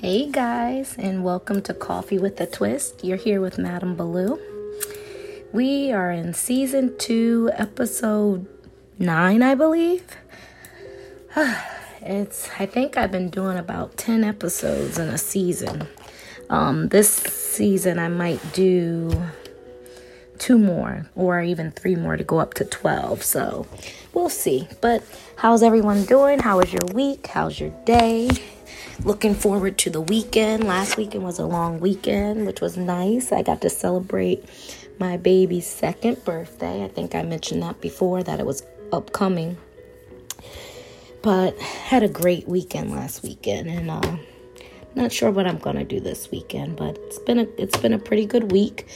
Hey guys, and welcome to Coffee with a Twist. You're here with Madame Baloo. We are in season two, episode nine, I believe. It's, I think I've been doing about 10 episodes in a season. Um, this season, I might do two more or even three more to go up to 12. So we'll see. But how's everyone doing? How was your week? How's your day? Looking forward to the weekend. Last weekend was a long weekend, which was nice. I got to celebrate my baby's second birthday. I think I mentioned that before that it was upcoming. But had a great weekend last weekend and uh not sure what I'm going to do this weekend, but it's been a it's been a pretty good week.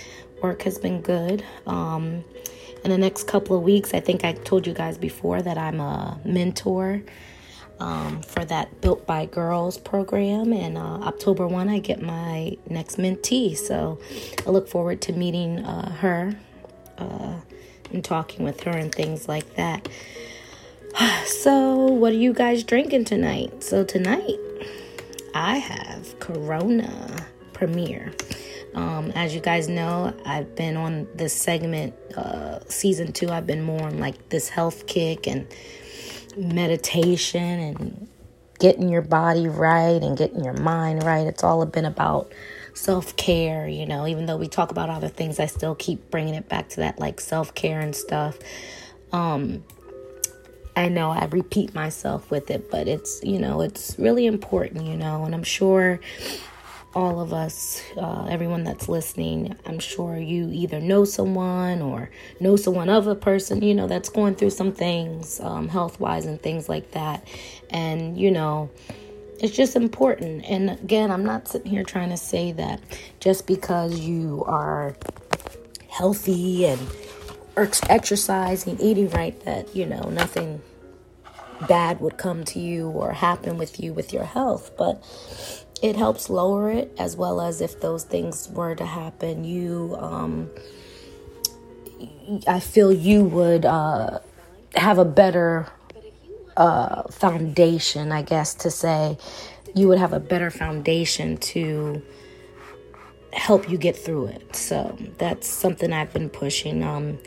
Work has been good. Um in the next couple of weeks, I think I told you guys before that I'm a mentor um, for that Built by Girls program. And uh, October 1, I get my next mentee. So I look forward to meeting uh, her uh, and talking with her and things like that. So, what are you guys drinking tonight? So, tonight I have Corona Premier. Um, as you guys know, I've been on this segment, uh, season two. I've been more on like this health kick and meditation and getting your body right and getting your mind right. It's all been about self care, you know, even though we talk about other things, I still keep bringing it back to that like self care and stuff. Um, I know I repeat myself with it, but it's, you know, it's really important, you know, and I'm sure all of us, uh, everyone that's listening, I'm sure you either know someone or know someone of a person, you know, that's going through some things, um, health wise and things like that. And, you know, it's just important. And again, I'm not sitting here trying to say that just because you are healthy and exercising, eating right, that, you know, nothing bad would come to you or happen with you with your health. But, it helps lower it as well as if those things were to happen you um, i feel you would uh, have a better uh, foundation i guess to say you would have a better foundation to help you get through it so that's something i've been pushing um,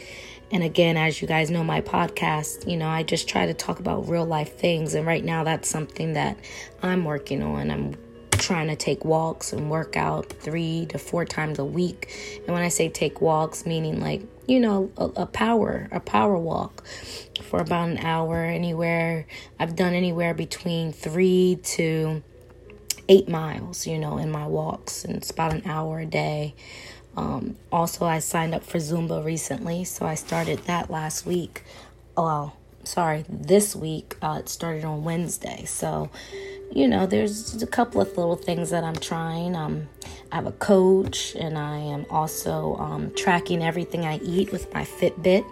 and again, as you guys know, my podcast, you know, I just try to talk about real life things. And right now, that's something that I'm working on. I'm trying to take walks and work out three to four times a week. And when I say take walks, meaning like, you know, a, a power, a power walk for about an hour, anywhere. I've done anywhere between three to eight miles, you know, in my walks, and it's about an hour a day. Um, also, I signed up for Zumba recently, so I started that last week. Well, sorry, this week. Uh, it started on Wednesday, so you know, there's a couple of little things that I'm trying. Um, I have a coach, and I am also um, tracking everything I eat with my Fitbit.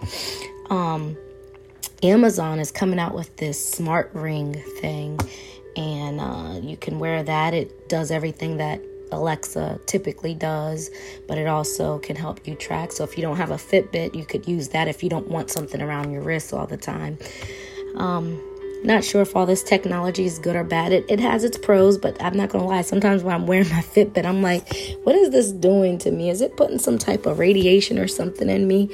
Um, Amazon is coming out with this smart ring thing, and uh, you can wear that. It does everything that Alexa typically does, but it also can help you track. So if you don't have a Fitbit, you could use that if you don't want something around your wrist all the time. Um, not sure if all this technology is good or bad. It, it has its pros, but I'm not gonna lie. Sometimes when I'm wearing my Fitbit, I'm like, what is this doing to me? Is it putting some type of radiation or something in me?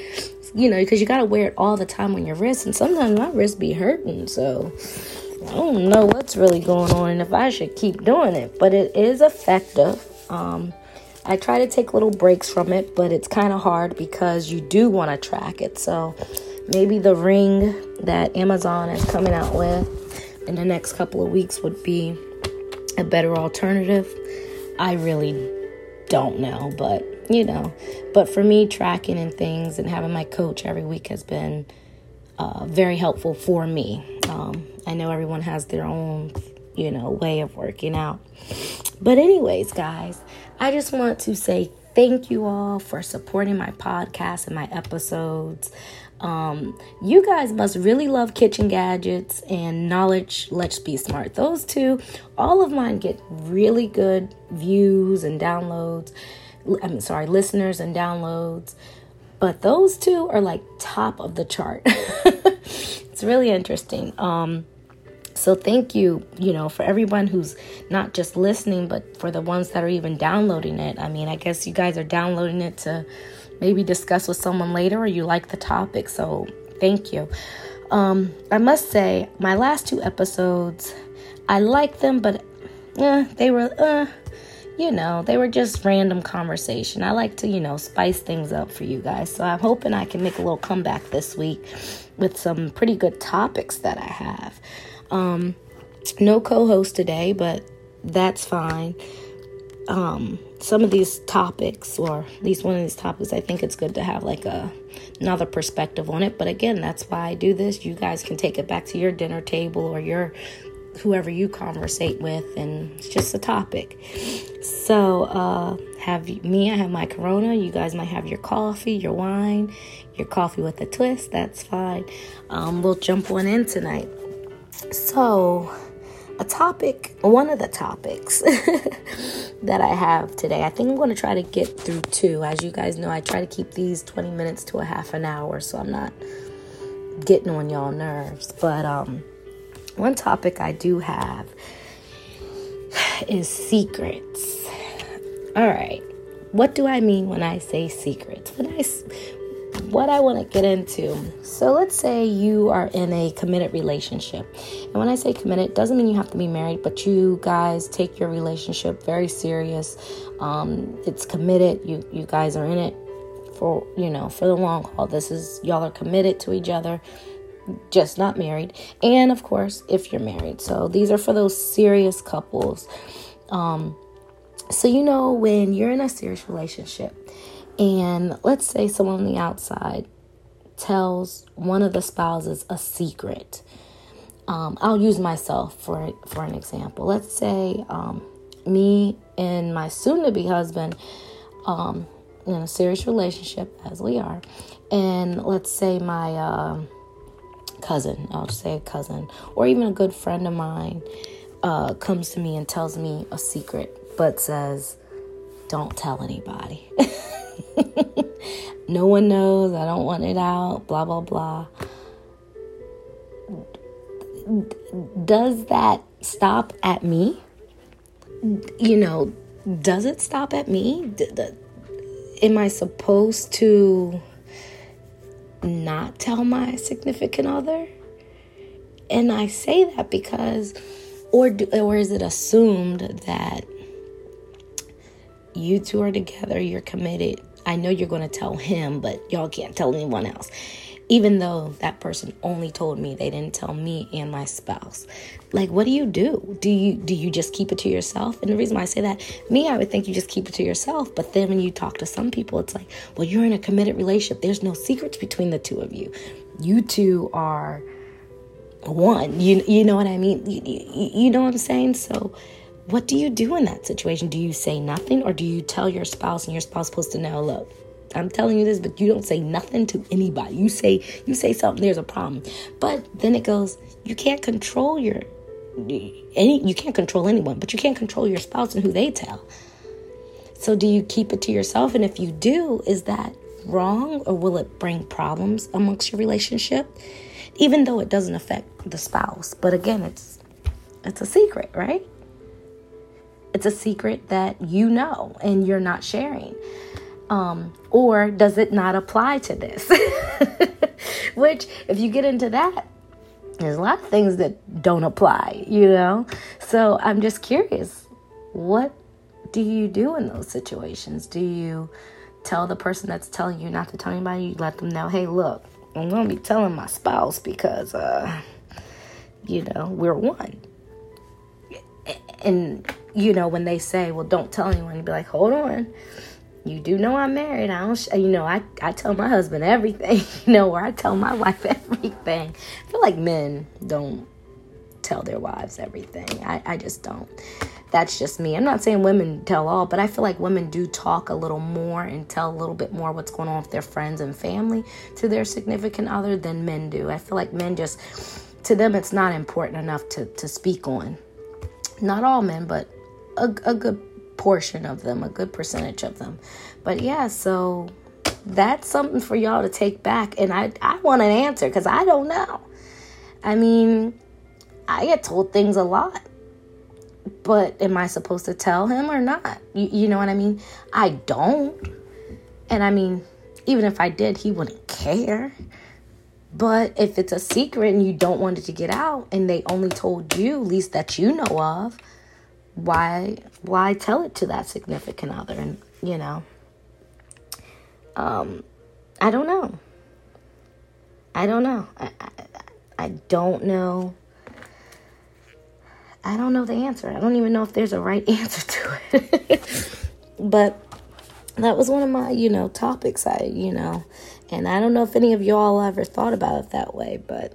You know, because you gotta wear it all the time on your wrist, and sometimes my wrist be hurting. So I don't know what's really going on and if I should keep doing it, but it is effective. Um, I try to take little breaks from it, but it's kind of hard because you do want to track it. So maybe the ring that Amazon is coming out with in the next couple of weeks would be a better alternative. I really don't know, but you know, but for me, tracking and things and having my coach every week has been uh, very helpful for me. Um, I know everyone has their own, you know, way of working out. But, anyways, guys, I just want to say thank you all for supporting my podcast and my episodes. Um, you guys must really love kitchen gadgets and knowledge. Let's be smart. Those two, all of mine get really good views and downloads. I'm sorry, listeners and downloads. But those two are like top of the chart. it's really interesting. Um, So thank you, you know, for everyone who's not just listening, but for the ones that are even downloading it. I mean, I guess you guys are downloading it to maybe discuss with someone later or you like the topic. So thank you. Um, I must say, my last two episodes, I like them, but eh, they were, uh, you know, they were just random conversation. I like to, you know, spice things up for you guys. So I'm hoping I can make a little comeback this week with some pretty good topics that I have. Um, no co host today, but that's fine. Um, some of these topics, or at least one of these topics, I think it's good to have like a another perspective on it. But again, that's why I do this. You guys can take it back to your dinner table or your whoever you conversate with, and it's just a topic. So, uh, have me, I have my Corona. You guys might have your coffee, your wine, your coffee with a twist. That's fine. Um, we'll jump on in tonight. So, a topic, one of the topics that I have today, I think I'm going to try to get through two. As you guys know, I try to keep these 20 minutes to a half an hour so I'm not getting on y'all nerves. But um, one topic I do have is secrets. All right. What do I mean when I say secrets? When I what I want to get into. So let's say you are in a committed relationship. And when I say committed, doesn't mean you have to be married, but you guys take your relationship very serious. Um, it's committed. You you guys are in it for, you know, for the long haul. This is y'all are committed to each other just not married. And of course, if you're married. So these are for those serious couples. Um, so, you know, when you're in a serious relationship, and let's say someone on the outside tells one of the spouses a secret. Um, I'll use myself for for an example. Let's say um, me and my soon-to-be husband um, in a serious relationship, as we are, and let's say my uh, cousin, I'll just say a cousin, or even a good friend of mine uh, comes to me and tells me a secret, but says, "Don't tell anybody." no one knows. I don't want it out. Blah blah blah. Does that stop at me? You know, does it stop at me? Am I supposed to not tell my significant other? And I say that because, or do, or is it assumed that you two are together, you're committed. I know you're going to tell him, but y'all can't tell anyone else. Even though that person only told me, they didn't tell me and my spouse. Like, what do you do? Do you do you just keep it to yourself? And the reason why I say that, me, I would think you just keep it to yourself. But then when you talk to some people, it's like, well, you're in a committed relationship. There's no secrets between the two of you. You two are one. You you know what I mean? You, you, you know what I'm saying? So what do you do in that situation? Do you say nothing or do you tell your spouse and your spouse supposed to know, look, I'm telling you this, but you don't say nothing to anybody. You say you say something, there's a problem. But then it goes, you can't control your any you can't control anyone, but you can't control your spouse and who they tell. So do you keep it to yourself? And if you do, is that wrong or will it bring problems amongst your relationship? Even though it doesn't affect the spouse. But again, it's it's a secret, right? It's a secret that you know and you're not sharing. Um, or does it not apply to this? Which, if you get into that, there's a lot of things that don't apply, you know? So I'm just curious what do you do in those situations? Do you tell the person that's telling you not to tell anybody? You let them know, hey, look, I'm going to be telling my spouse because, uh, you know, we're one. And you know, when they say, well, don't tell anyone, you be like, hold on. You do know I'm married. I don't, sh- you know, I, I tell my husband everything, you know, or I tell my wife everything. I feel like men don't tell their wives everything. I, I just don't. That's just me. I'm not saying women tell all, but I feel like women do talk a little more and tell a little bit more what's going on with their friends and family to their significant other than men do. I feel like men just, to them, it's not important enough to, to speak on. Not all men, but a, a good portion of them, a good percentage of them. But yeah, so that's something for y'all to take back. And I, I want an answer because I don't know. I mean, I get told things a lot. But am I supposed to tell him or not? You, you know what I mean? I don't. And I mean, even if I did, he wouldn't care. But if it's a secret and you don't want it to get out and they only told you, least that you know of, why why tell it to that significant other? And you know um i don't know. I don't know. I i, I don't know. I don't know the answer. I don't even know if there's a right answer to it. But that was one of my you know topics i you know and i don't know if any of y'all ever thought about it that way but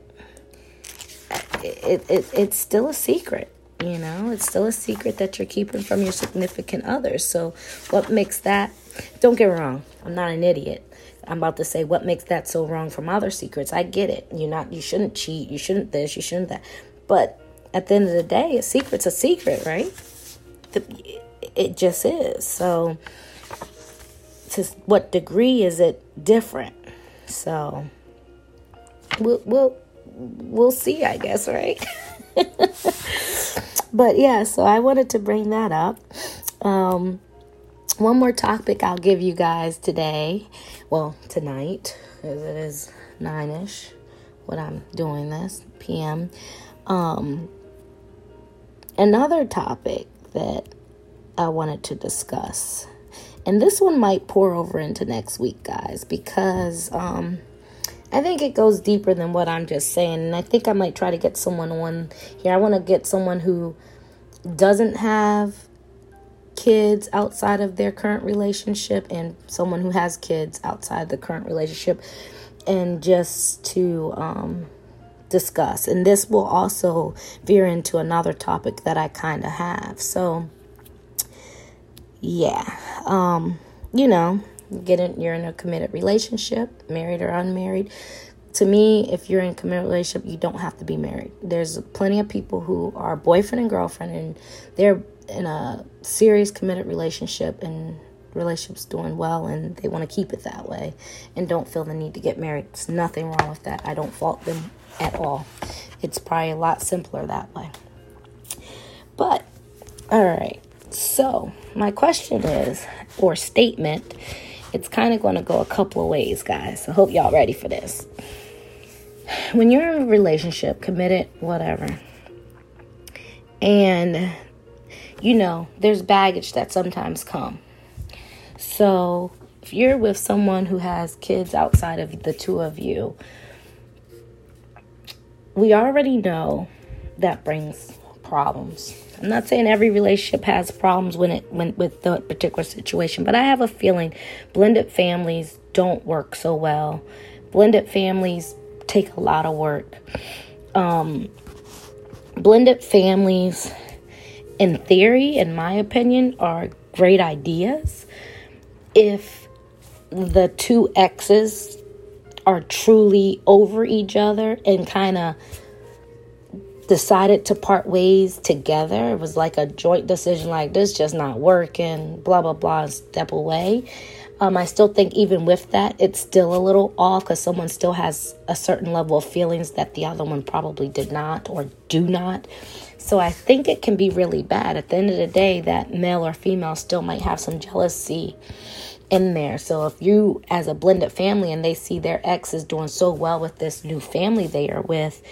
it, it, it's still a secret you know, it's still a secret that you're keeping from your significant other. So, what makes that? Don't get wrong. I'm not an idiot. I'm about to say what makes that so wrong from other secrets. I get it. You're not. You shouldn't cheat. You shouldn't this. You shouldn't that. But at the end of the day, a secret's a secret, right? It just is. So, to what degree is it different? So, we'll we'll we'll see. I guess, right? but yeah, so I wanted to bring that up. Um, one more topic I'll give you guys today. Well, tonight, because it is nine ish when I'm doing this, PM. Um, another topic that I wanted to discuss. And this one might pour over into next week, guys, because um, I think it goes deeper than what I'm just saying. And I think I might try to get someone on here. I want to get someone who doesn't have kids outside of their current relationship and someone who has kids outside the current relationship and just to um, discuss. And this will also veer into another topic that I kind of have. So, yeah, um, you know, get in, you're in a committed relationship, married or unmarried. To me, if you're in a committed relationship, you don't have to be married. There's plenty of people who are boyfriend and girlfriend, and they're in a serious committed relationship, and relationship's doing well, and they want to keep it that way, and don't feel the need to get married. There's nothing wrong with that. I don't fault them at all. It's probably a lot simpler that way. But, all right. So, my question is, or statement it's kind of going to go a couple of ways, guys. I hope y'all ready for this. When you're in a relationship, committed, whatever, and you know, there's baggage that sometimes come. So, if you're with someone who has kids outside of the two of you, we already know that brings problems I'm not saying every relationship has problems when it when with the particular situation, but I have a feeling blended families don't work so well. Blended families take a lot of work. Um, blended families, in theory, in my opinion, are great ideas if the two exes are truly over each other and kind of decided to part ways together. It was like a joint decision, like this just not working, blah, blah, blah, step away. Um, I still think even with that, it's still a little off because someone still has a certain level of feelings that the other one probably did not or do not. So I think it can be really bad. At the end of the day, that male or female still might have some jealousy in there. So if you, as a blended family, and they see their ex is doing so well with this new family they are with,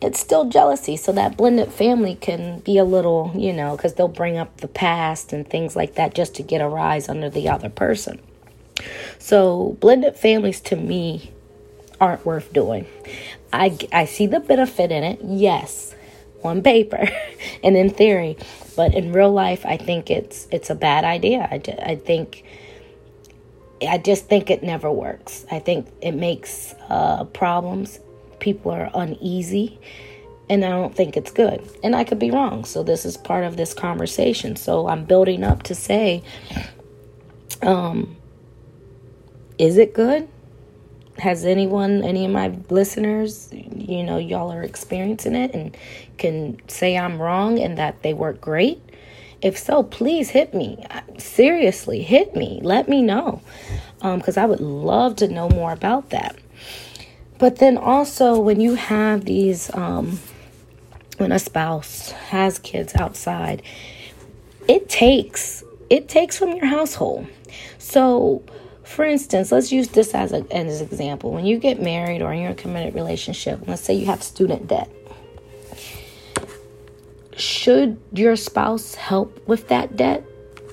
it's still jealousy. So that blended family can be a little, you know, because they'll bring up the past and things like that just to get a rise under the other person. So blended families to me aren't worth doing. I, I see the benefit in it, yes, on paper and in theory, but in real life, I think it's it's a bad idea. I, I think I just think it never works. I think it makes uh, problems people are uneasy and I don't think it's good. And I could be wrong. So this is part of this conversation. So I'm building up to say um is it good? Has anyone any of my listeners, you know, y'all are experiencing it and can say I'm wrong and that they work great? If so, please hit me. Seriously, hit me. Let me know. Um, cuz I would love to know more about that. But then also, when you have these um, when a spouse has kids outside, it takes it takes from your household. So, for instance, let's use this as, a, as an example. When you get married or you're in a committed relationship, let's say you have student debt. Should your spouse help with that debt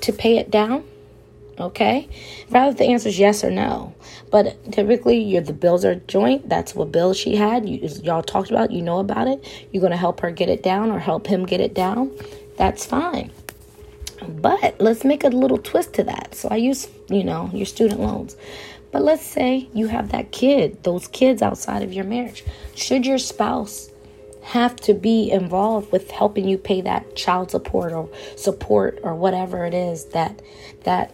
to pay it down? Okay. Rather, the answer is yes or no. But typically, you're, the bills are joint. That's what bill she had. You, y'all talked about. You know about it. You're to help her get it down or help him get it down. That's fine. But let's make a little twist to that. So I use, you know, your student loans. But let's say you have that kid, those kids outside of your marriage. Should your spouse have to be involved with helping you pay that child support or support or whatever it is that that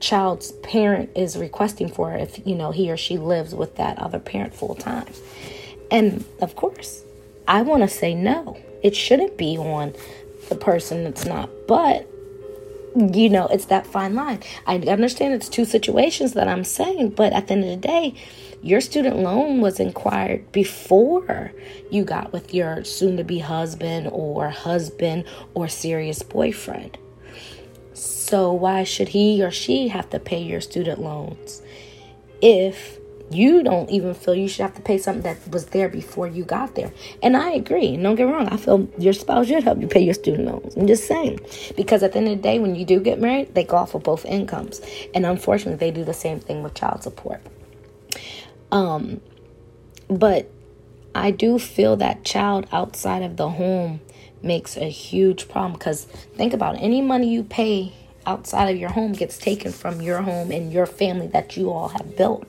child's parent is requesting for if you know he or she lives with that other parent full time. And of course, I want to say no. It shouldn't be on the person that's not. But you know, it's that fine line. I understand it's two situations that I'm saying, but at the end of the day, your student loan was inquired before you got with your soon to be husband or husband or serious boyfriend. So, why should he or she have to pay your student loans if you don't even feel you should have to pay something that was there before you got there? And I agree. Don't get wrong. I feel your spouse should help you pay your student loans. I'm just saying. Because at the end of the day, when you do get married, they go off of both incomes. And unfortunately, they do the same thing with child support. Um, but I do feel that child outside of the home makes a huge problem because think about it, any money you pay outside of your home gets taken from your home and your family that you all have built.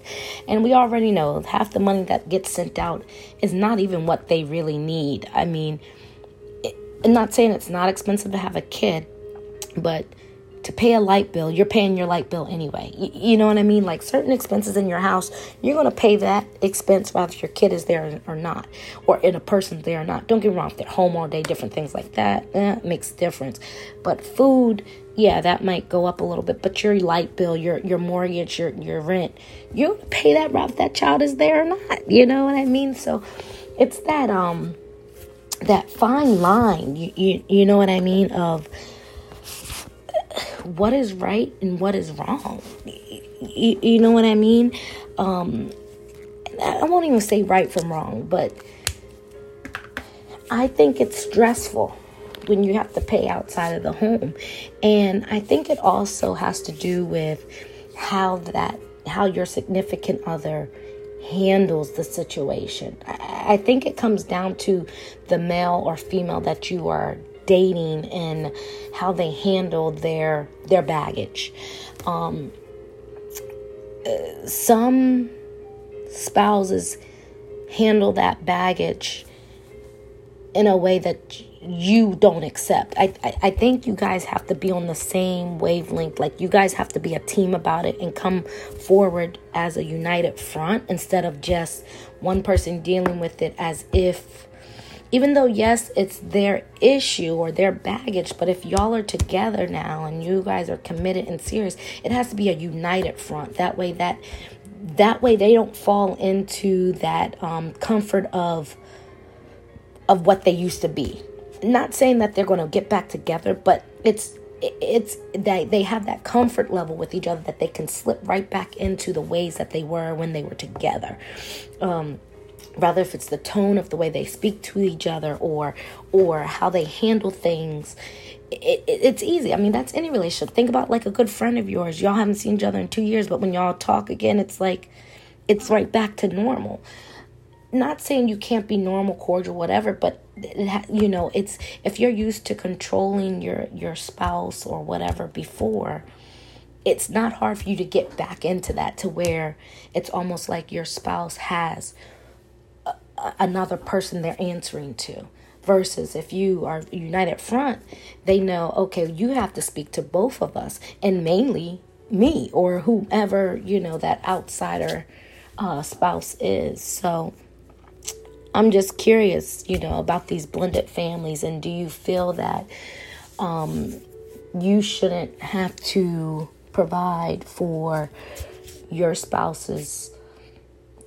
And we already know half the money that gets sent out is not even what they really need. I mean, it, I'm not saying it's not expensive to have a kid, but to pay a light bill, you're paying your light bill anyway. You, you know what I mean? Like certain expenses in your house, you're going to pay that expense whether your kid is there or not, or in a person there or not. Don't get me wrong, if they're home all day, different things like that, eh, makes a difference. But food, yeah, that might go up a little bit. But your light bill, your your mortgage, your your rent, you pay that whether that child is there or not. You know what I mean? So it's that um that fine line. You you, you know what I mean of what is right and what is wrong. You, you know what I mean? Um, I won't even say right from wrong, but I think it's stressful when you have to pay outside of the home. And I think it also has to do with how that how your significant other handles the situation. I, I think it comes down to the male or female that you are dating and how they handle their their baggage. Um, some spouses handle that baggage in a way that you don't accept. I, I, I think you guys have to be on the same wavelength. Like you guys have to be a team about it and come forward as a united front instead of just one person dealing with it as if even though yes it's their issue or their baggage but if y'all are together now and you guys are committed and serious it has to be a united front. That way that that way they don't fall into that um, comfort of of what they used to be. Not saying that they're going to get back together but it's it's that they have that comfort level with each other that they can slip right back into the ways that they were when they were together. Um, rather if it's the tone of the way they speak to each other or or how they handle things it, it, it's easy. I mean that's any relationship. Think about like a good friend of yours. Y'all haven't seen each other in two years but when y'all talk again it's like it's right back to normal. Not saying you can't be normal cordial whatever but ha- you know it's if you're used to controlling your your spouse or whatever before it's not hard for you to get back into that to where it's almost like your spouse has another person they're answering to versus if you are united front they know okay you have to speak to both of us and mainly me or whomever you know that outsider uh, spouse is. So i'm just curious you know about these blended families and do you feel that um, you shouldn't have to provide for your spouse's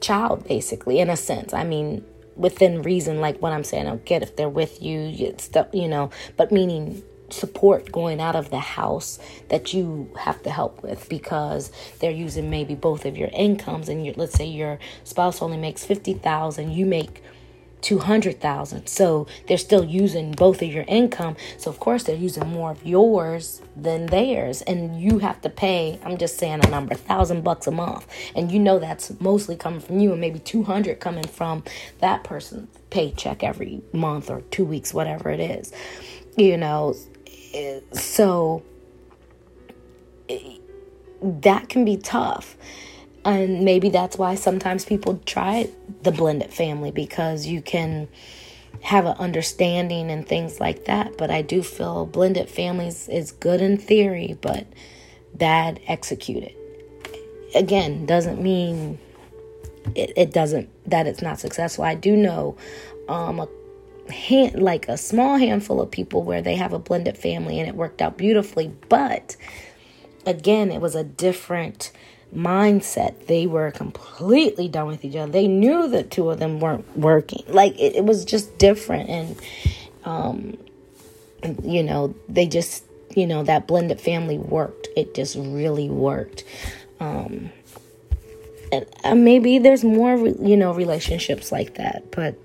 child, basically, in a sense. I mean, within reason, like what I'm saying. I get if they're with you, you stuff, you know, but meaning support going out of the house that you have to help with because they're using maybe both of your incomes and let's say your spouse only makes 50,000 you make 200,000. So they're still using both of your income. So of course they're using more of yours than theirs and you have to pay, I'm just saying a number, 1000 bucks a month. And you know that's mostly coming from you and maybe 200 coming from that person's paycheck every month or 2 weeks whatever it is. You know, so eh, that can be tough and maybe that's why sometimes people try the blended family because you can have an understanding and things like that. But i do feel blended families is good in theory but bad executed. Again doesn't mean it, it doesn't that it's not successful. I do know um a hand like a small handful of people where they have a blended family and it worked out beautifully but again it was a different mindset. They were completely done with each other. They knew the two of them weren't working. Like it, it was just different. And, um, you know, they just, you know, that blended family worked. It just really worked. Um, and uh, maybe there's more, you know, relationships like that, but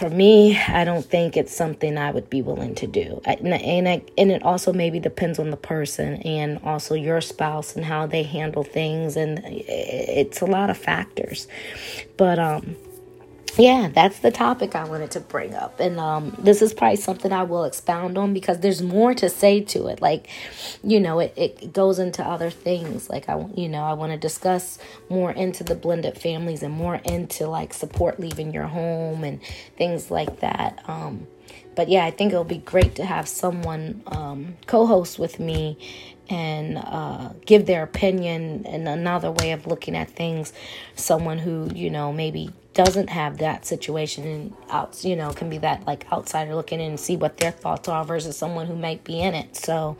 for me, I don't think it's something I would be willing to do. And, and, I, and it also maybe depends on the person and also your spouse and how they handle things. And it's a lot of factors. But, um, yeah, that's the topic I wanted to bring up. And um, this is probably something I will expound on because there's more to say to it. Like, you know, it, it goes into other things. Like, I, you know, I want to discuss more into the blended families and more into like support leaving your home and things like that. Um, but yeah, I think it'll be great to have someone um, co host with me and uh, give their opinion and another way of looking at things. Someone who, you know, maybe doesn't have that situation and out you know can be that like outsider looking in and see what their thoughts are versus someone who might be in it. So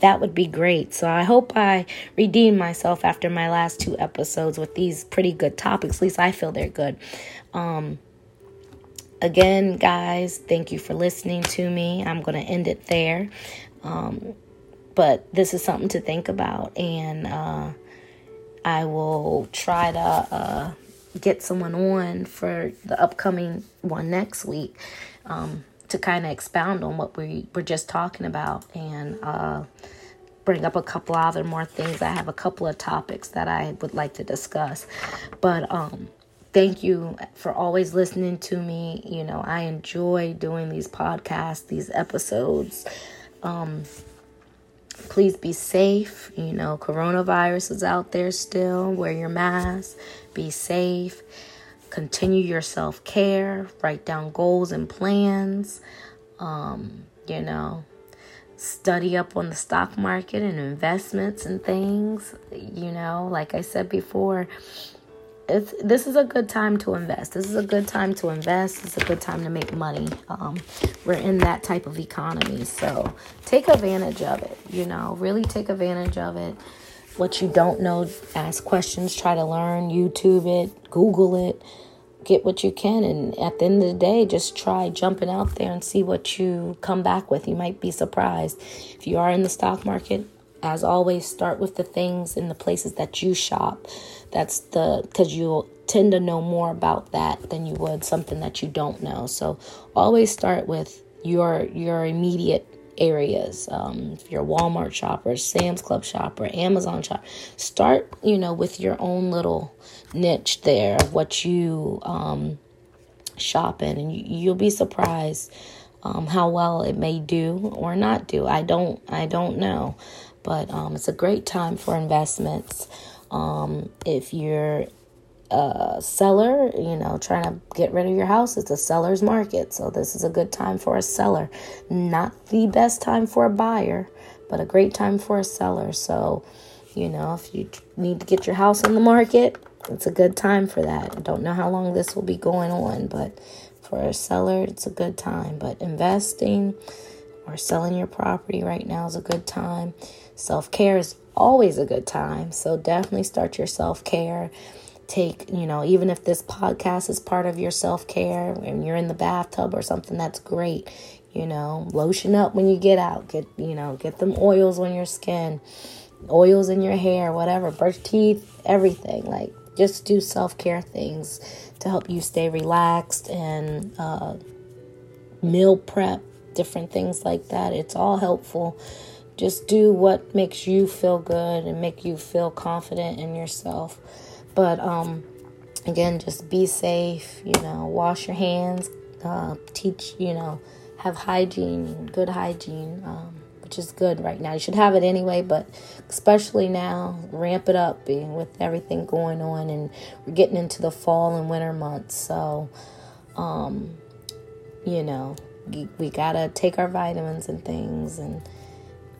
that would be great. So i hope i redeem myself after my last two episodes with these pretty good topics. At least i feel they're good. Um again guys thank you for listening to me. I'm to end it there. Um but this is something to think about. And uh I will try to uh, get someone on for the upcoming one next week um, to kind of expound on what we were just talking about and uh, bring up a couple other more things. I have a couple of topics that I would like to discuss. But um, thank you for always listening to me. You know, I enjoy doing these podcasts, these episodes. Um, please be safe. You know, coronavirus is out there still. Wear your mask be safe, continue your self care, write down goals and plans, um, you know, study up on the stock market and investments and things. You know, like I said before, it's, this is a good time to invest. This is a good time to invest. It's a good time to make money. Um, we're in that type of economy. So take advantage of it. You know, really take advantage of it. What you don't know, ask questions, try to learn, YouTube it, Google it, get what you can. And at the end of the day, just try jumping out there and see what you come back with. You might be surprised. If you are in the stock market, as always, start with the things in the places that you shop. That's the because you'll tend to know more about that than you would something that you don't know. So always start with your your immediate areas. Um, if you're a Walmart shopper, Sam's Club shopper, Amazon shopper, start, you know, with your own little niche there of what you um, shop in, and you, will be surprised um, how well it may do or not do. I don't, I don't know, but um, it's a great time for investments. Um, if you're a seller, you know, trying to get rid of your house, it's a seller's market. So this is a good time for a seller. Not the best time for a buyer, but a great time for a seller. So, you know, if you need to get your house on the market, it's a good time for that. I don't know how long this will be going on, but for a seller, it's a good time. But investing or selling your property right now is a good time. Self care is always a good time. So definitely start your self care take, you know, even if this podcast is part of your self care and you're in the bathtub or something, that's great. You know, lotion up when you get out. Get, you know, get them oils on your skin, oils in your hair, whatever, brush teeth, everything. Like, just do self care things to help you stay relaxed and uh, meal prep, different things like that. It's all helpful. Just do what makes you feel good and make you feel confident in yourself. But um, again, just be safe. You know, wash your hands. Uh, teach. You know, have hygiene, good hygiene, um, which is good right now. You should have it anyway, but especially now, ramp it up being with everything going on, and we're getting into the fall and winter months. So, um, you know, we, we gotta take our vitamins and things and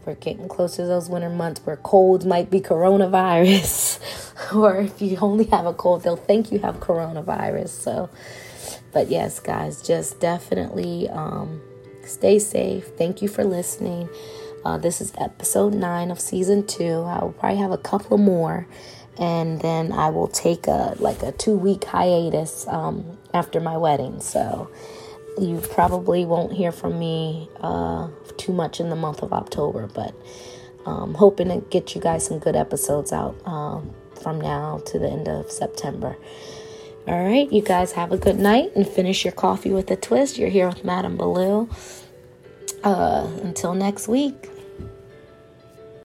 we're getting close to those winter months where colds might be coronavirus. or if you only have a cold, they'll think you have coronavirus. So, but yes, guys, just definitely um, stay safe. Thank you for listening. Uh, this is episode nine of season two. I will probably have a couple more, and then I will take a like a two week hiatus um, after my wedding. So you probably won't hear from me uh, too much in the month of October, but um, hoping to get you guys some good episodes out um, from now to the end of September. All right, you guys have a good night and finish your coffee with a twist. You're here with Madam Baloo. Uh, until next week.